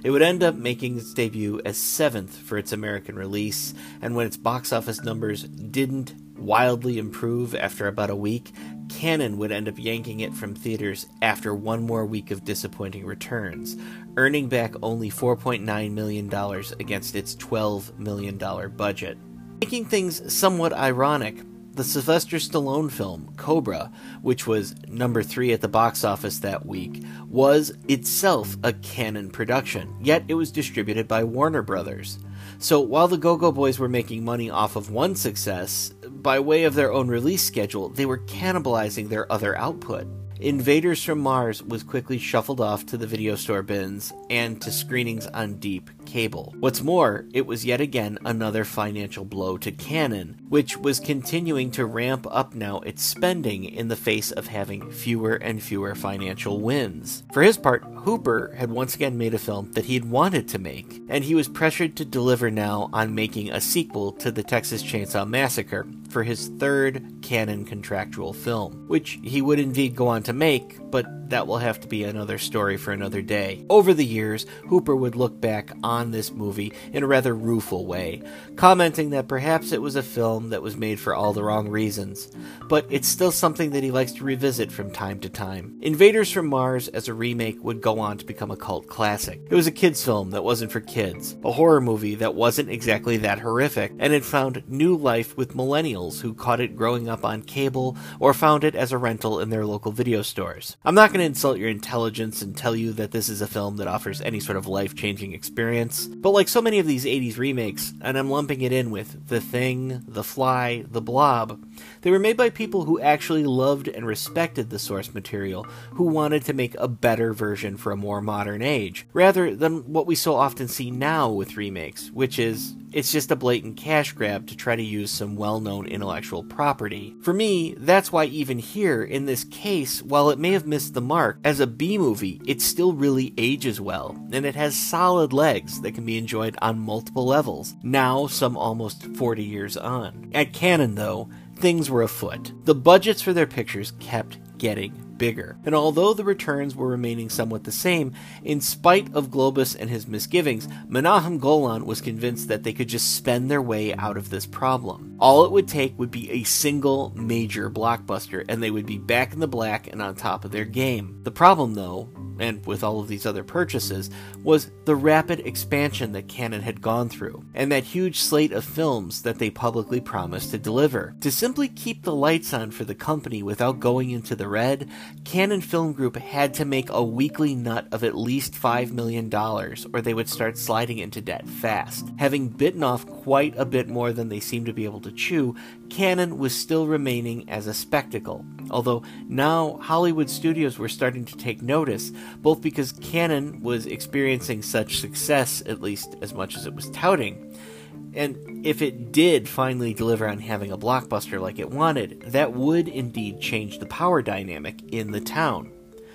It would end up making its debut as seventh for its American release, and when its box office numbers didn't wildly improve after about a week, Cannon would end up yanking it from theaters after one more week of disappointing returns, earning back only $4.9 million against its $12 million budget. Making things somewhat ironic, the Sylvester Stallone film, Cobra, which was number three at the box office that week, was itself a Cannon production, yet it was distributed by Warner Brothers. So while the Go Go Boys were making money off of one success, by way of their own release schedule, they were cannibalizing their other output. Invaders from Mars was quickly shuffled off to the video store bins and to screenings on deep cable. What's more, it was yet again another financial blow to Cannon, which was continuing to ramp up now its spending in the face of having fewer and fewer financial wins. For his part, Hooper had once again made a film that he had wanted to make, and he was pressured to deliver now on making a sequel to the Texas Chainsaw Massacre for his third Cannon contractual film, which he would indeed go on to make, but that will have to be another story for another day. Over the years, Hooper would look back on this movie in a rather rueful way, commenting that perhaps it was a film that was made for all the wrong reasons, but it's still something that he likes to revisit from time to time. Invaders from Mars as a remake would go on to become a cult classic. It was a kids' film that wasn't for kids, a horror movie that wasn't exactly that horrific, and it found new life with millennials who caught it growing up on cable or found it as a rental in their local video stores. I'm not going insult your intelligence and tell you that this is a film that offers any sort of life changing experience, but like so many of these 80s remakes, and I'm lumping it in with The Thing, The Fly, The Blob, they were made by people who actually loved and respected the source material, who wanted to make a better version for a more modern age, rather than what we so often see now with remakes, which is it's just a blatant cash grab to try to use some well known intellectual property. For me, that's why even here, in this case, while it may have missed the mark, as a B movie, it still really ages well, and it has solid legs that can be enjoyed on multiple levels, now some almost 40 years on. At Cannon, though, things were afoot. The budgets for their pictures kept getting bigger. And although the returns were remaining somewhat the same, in spite of Globus and his misgivings, Menahem Golan was convinced that they could just spend their way out of this problem. All it would take would be a single major blockbuster, and they would be back in the black and on top of their game. The problem, though, and with all of these other purchases, was the rapid expansion that Cannon had gone through, and that huge slate of films that they publicly promised to deliver. To simply keep the lights on for the company without going into the red, Cannon Film Group had to make a weekly nut of at least $5 million, or they would start sliding into debt fast. Having bitten off quite a bit more than they seemed to be able to chew, Cannon was still remaining as a spectacle. Although now Hollywood studios were starting to take notice, both because Cannon was experiencing such success, at least as much as it was touting, and if it did finally deliver on having a blockbuster like it wanted, that would indeed change the power dynamic in the town.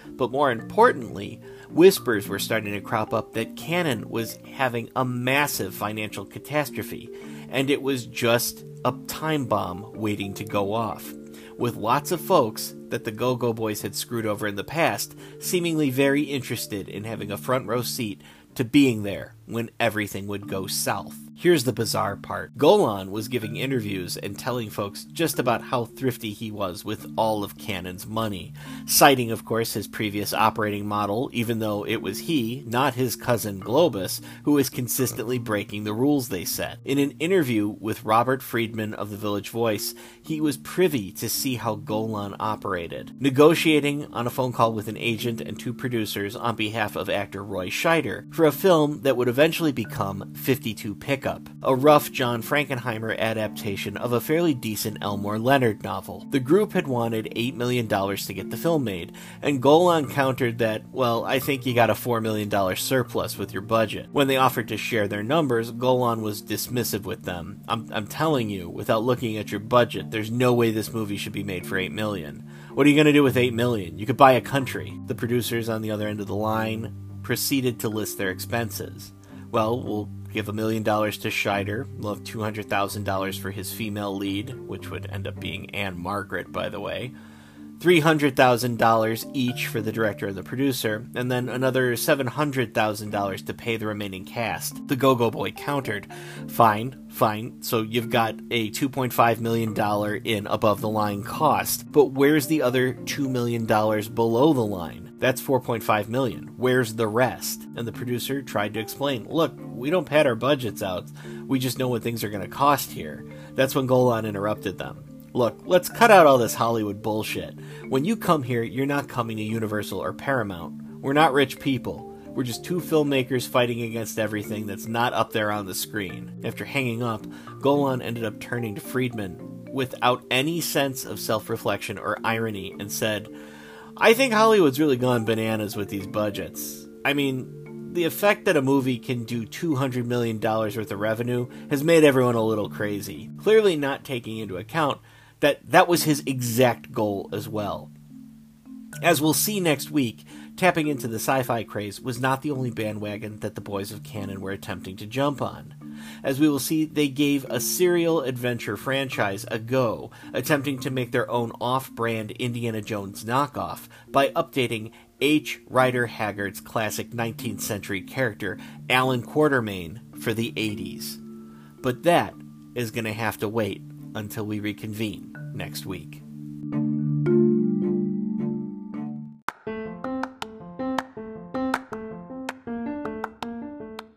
But more importantly, whispers were starting to crop up that Cannon was having a massive financial catastrophe, and it was just a time bomb waiting to go off. With lots of folks that the Go Go Boys had screwed over in the past seemingly very interested in having a front row seat to being there when everything would go south. Here's the bizarre part. Golan was giving interviews and telling folks just about how thrifty he was with all of Cannon's money, citing, of course, his previous operating model, even though it was he, not his cousin Globus, who was consistently breaking the rules they set. In an interview with Robert Friedman of the Village Voice, he was privy to see how Golan operated, negotiating on a phone call with an agent and two producers on behalf of actor Roy Scheider for a film that would eventually become 52 Pickup, a rough John Frankenheimer adaptation of a fairly decent Elmore Leonard novel. The group had wanted $8 million to get the film made, and Golan countered that, well, I think you got a $4 million surplus with your budget. When they offered to share their numbers, Golan was dismissive with them. I'm, I'm telling you, without looking at your budget, there's no way this movie should be made for 8 million. What are you going to do with 8 million? You could buy a country. The producers on the other end of the line proceeded to list their expenses. Well, we'll give a million dollars to Scheider. We'll $200,000 for his female lead, which would end up being Ann-Margret, by the way. $300,000 each for the director and the producer, and then another $700,000 to pay the remaining cast. The Go Go Boy countered. Fine, fine. So you've got a $2.5 million in above the line cost, but where's the other $2 million below the line? That's 4.5 million. Where's the rest? And the producer tried to explain, "Look, we don't pad our budgets out. We just know what things are going to cost here." That's when Golan interrupted them. Look, let's cut out all this Hollywood bullshit. When you come here, you're not coming to Universal or Paramount. We're not rich people. We're just two filmmakers fighting against everything that's not up there on the screen. After hanging up, Golan ended up turning to Friedman without any sense of self reflection or irony and said, I think Hollywood's really gone bananas with these budgets. I mean, the effect that a movie can do $200 million worth of revenue has made everyone a little crazy, clearly not taking into account that that was his exact goal as well. As we'll see next week, tapping into the sci fi craze was not the only bandwagon that the boys of Cannon were attempting to jump on. As we will see, they gave a serial adventure franchise a go, attempting to make their own off brand Indiana Jones knockoff by updating H. Rider Haggard's classic 19th century character, Allan Quatermain, for the 80s. But that is going to have to wait until we reconvene next week.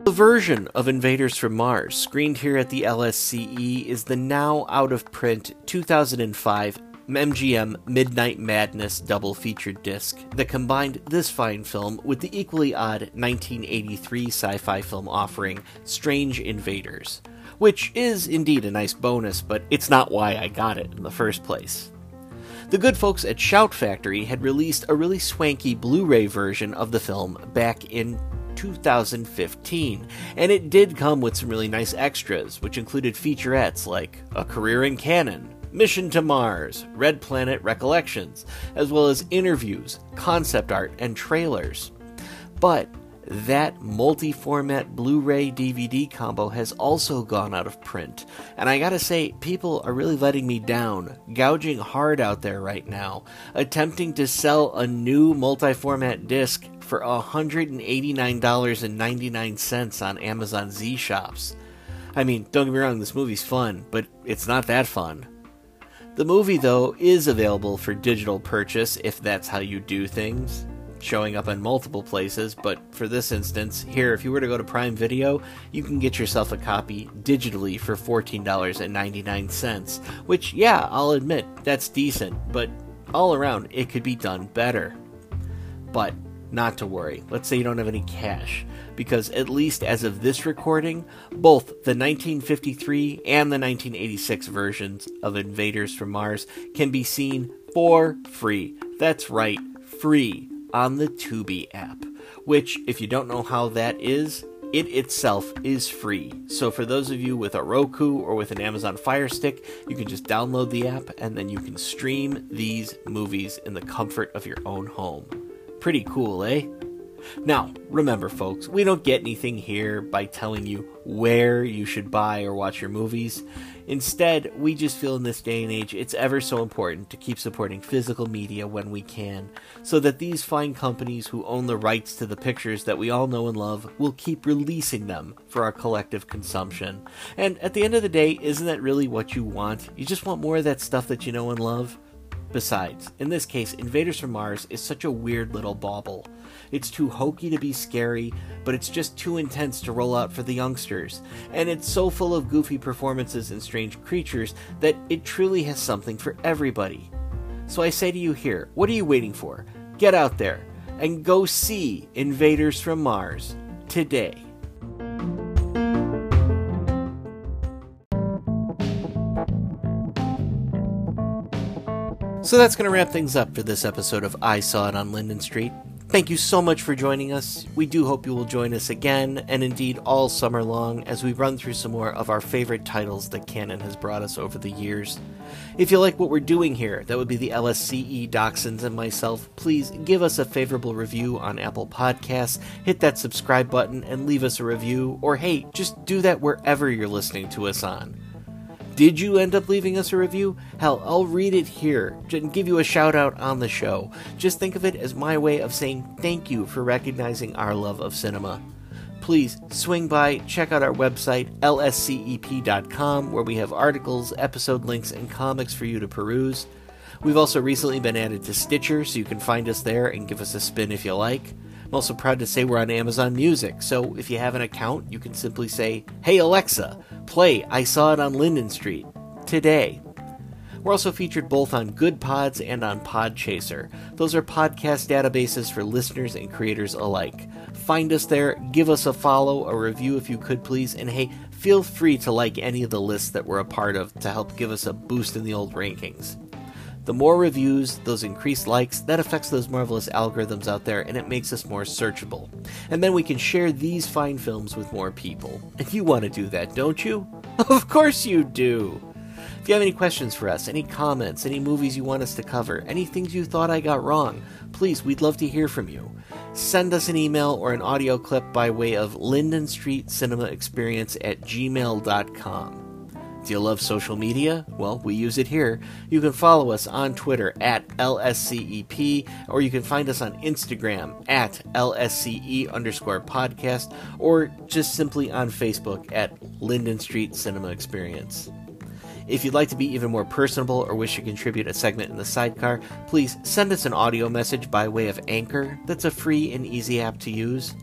The version of Invaders from Mars screened here at the LSCE is the now out of print 2005 MGM Midnight Madness double featured disc that combined this fine film with the equally odd 1983 sci fi film offering Strange Invaders, which is indeed a nice bonus, but it's not why I got it in the first place. The good folks at Shout Factory had released a really swanky Blu ray version of the film back in 2015, and it did come with some really nice extras, which included featurettes like A Career in Cannon, Mission to Mars, Red Planet Recollections, as well as interviews, concept art, and trailers. But that multi format Blu ray DVD combo has also gone out of print. And I gotta say, people are really letting me down, gouging hard out there right now, attempting to sell a new multi format disc for $189.99 on Amazon Z Shops. I mean, don't get me wrong, this movie's fun, but it's not that fun. The movie, though, is available for digital purchase if that's how you do things, showing up in multiple places. But for this instance, here, if you were to go to Prime Video, you can get yourself a copy digitally for $14.99, which, yeah, I'll admit, that's decent, but all around, it could be done better. But not to worry. Let's say you don't have any cash, because at least as of this recording, both the 1953 and the 1986 versions of Invaders from Mars can be seen for free. That's right, free on the Tubi app, which, if you don't know how that is, it itself is free. So for those of you with a Roku or with an Amazon Fire Stick, you can just download the app and then you can stream these movies in the comfort of your own home. Pretty cool, eh? Now, remember, folks, we don't get anything here by telling you where you should buy or watch your movies. Instead, we just feel in this day and age it's ever so important to keep supporting physical media when we can, so that these fine companies who own the rights to the pictures that we all know and love will keep releasing them for our collective consumption. And at the end of the day, isn't that really what you want? You just want more of that stuff that you know and love? Besides, in this case, Invaders from Mars is such a weird little bauble. It's too hokey to be scary, but it's just too intense to roll out for the youngsters. And it's so full of goofy performances and strange creatures that it truly has something for everybody. So I say to you here, what are you waiting for? Get out there and go see Invaders from Mars today. So that's going to wrap things up for this episode of I Saw It on Linden Street. Thank you so much for joining us. We do hope you will join us again, and indeed all summer long, as we run through some more of our favorite titles that Cannon has brought us over the years. If you like what we're doing here, that would be the LSCE Dachshunds and myself, please give us a favorable review on Apple Podcasts, hit that subscribe button, and leave us a review, or hey, just do that wherever you're listening to us on. Did you end up leaving us a review? Hell, I'll read it here and give you a shout out on the show. Just think of it as my way of saying thank you for recognizing our love of cinema. Please swing by, check out our website, lscep.com, where we have articles, episode links, and comics for you to peruse. We've also recently been added to Stitcher, so you can find us there and give us a spin if you like. I'm also proud to say we're on Amazon Music, so if you have an account, you can simply say, Hey Alexa, play I Saw It on Linden Street today. We're also featured both on Goodpods and on Podchaser. Those are podcast databases for listeners and creators alike. Find us there, give us a follow, a review if you could please, and hey, feel free to like any of the lists that we're a part of to help give us a boost in the old rankings. The more reviews, those increased likes, that affects those marvelous algorithms out there and it makes us more searchable. And then we can share these fine films with more people. And you want to do that, don't you? Of course you do! If you have any questions for us, any comments, any movies you want us to cover, any things you thought I got wrong, please, we'd love to hear from you. Send us an email or an audio clip by way of Linden Street Cinema Experience at gmail.com. Do you love social media? Well, we use it here. You can follow us on Twitter at LSCEP, or you can find us on Instagram at LSCE underscore podcast, or just simply on Facebook at Linden Street Cinema Experience. If you'd like to be even more personable or wish to contribute a segment in the sidecar, please send us an audio message by way of Anchor. That's a free and easy app to use.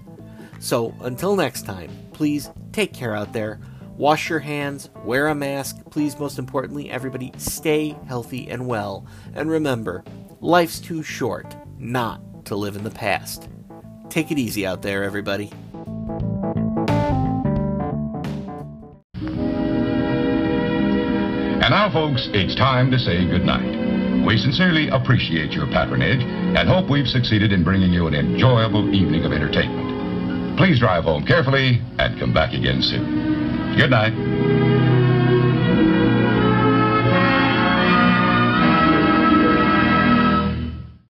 So until next time, please take care out there Wash your hands, wear a mask. Please, most importantly, everybody stay healthy and well. And remember, life's too short not to live in the past. Take it easy out there, everybody. And now, folks, it's time to say goodnight. We sincerely appreciate your patronage and hope we've succeeded in bringing you an enjoyable evening of entertainment. Please drive home carefully and come back again soon. Good night.